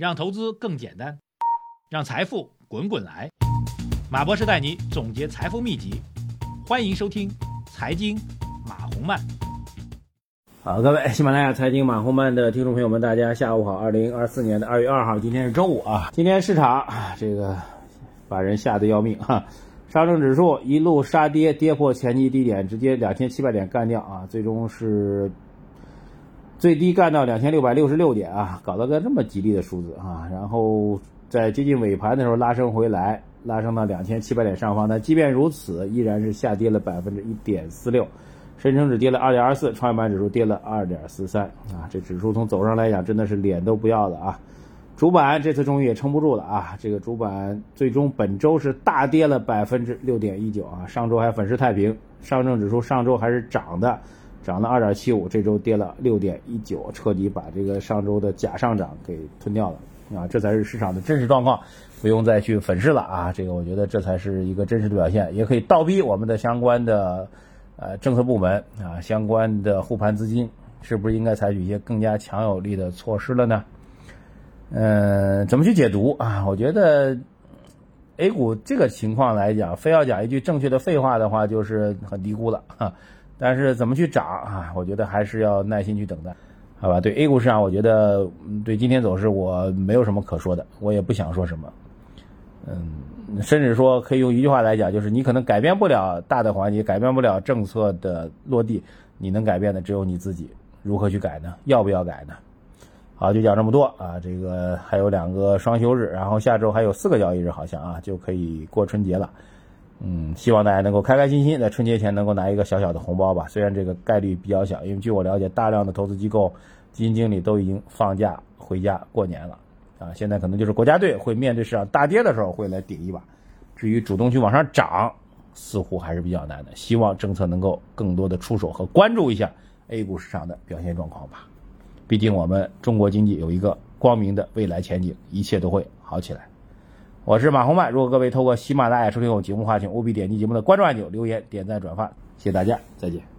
让投资更简单，让财富滚滚来。马博士带你总结财富秘籍，欢迎收听《财经马红漫》。好，各位喜马拉雅财经马红漫的听众朋友们，大家下午好。二零二四年的二月二号，今天是周五啊。今天市场这个把人吓得要命哈，上证指数一路杀跌，跌破前期低点，直接两千七百点干掉啊，最终是。最低干到两千六百六十六点啊，搞到个这么吉利的数字啊，然后在接近尾盘的时候拉升回来，拉升到两千七百点上方。但即便如此，依然是下跌了百分之一点四六，深成指跌了二点二四，创业板指数跌了二点四三啊。这指数从走上来讲，真的是脸都不要了啊。主板这次终于也撑不住了啊，这个主板最终本周是大跌了百分之六点一九啊，上周还粉饰太平，上证指数上周还是涨的。涨了二点七五，这周跌了六点一九，彻底把这个上周的假上涨给吞掉了啊！这才是市场的真实状况，不用再去粉饰了啊！这个我觉得这才是一个真实的表现，也可以倒逼我们的相关的呃政策部门啊，相关的护盘资金是不是应该采取一些更加强有力的措施了呢？嗯，怎么去解读啊？我觉得 A 股这个情况来讲，非要讲一句正确的废话的话，就是很低估了哈。但是怎么去涨啊？我觉得还是要耐心去等待，好吧？对 A 股市场，我觉得对今天走势我没有什么可说的，我也不想说什么。嗯，甚至说可以用一句话来讲，就是你可能改变不了大的环境，改变不了政策的落地，你能改变的只有你自己。如何去改呢？要不要改呢？好，就讲这么多啊。这个还有两个双休日，然后下周还有四个交易日，好像啊就可以过春节了。嗯，希望大家能够开开心心，在春节前能够拿一个小小的红包吧。虽然这个概率比较小，因为据我了解，大量的投资机构、基金经理都已经放假回家过年了啊。现在可能就是国家队会面对市场大跌的时候会来顶一把，至于主动去往上涨，似乎还是比较难的。希望政策能够更多的出手和关注一下 A 股市场的表现状况吧。毕竟我们中国经济有一个光明的未来前景，一切都会好起来。我是马红漫，如果各位透过喜马拉雅收听我节目的话，请务必点击节目的关注按钮，留言、点赞、转发，谢谢大家，再见。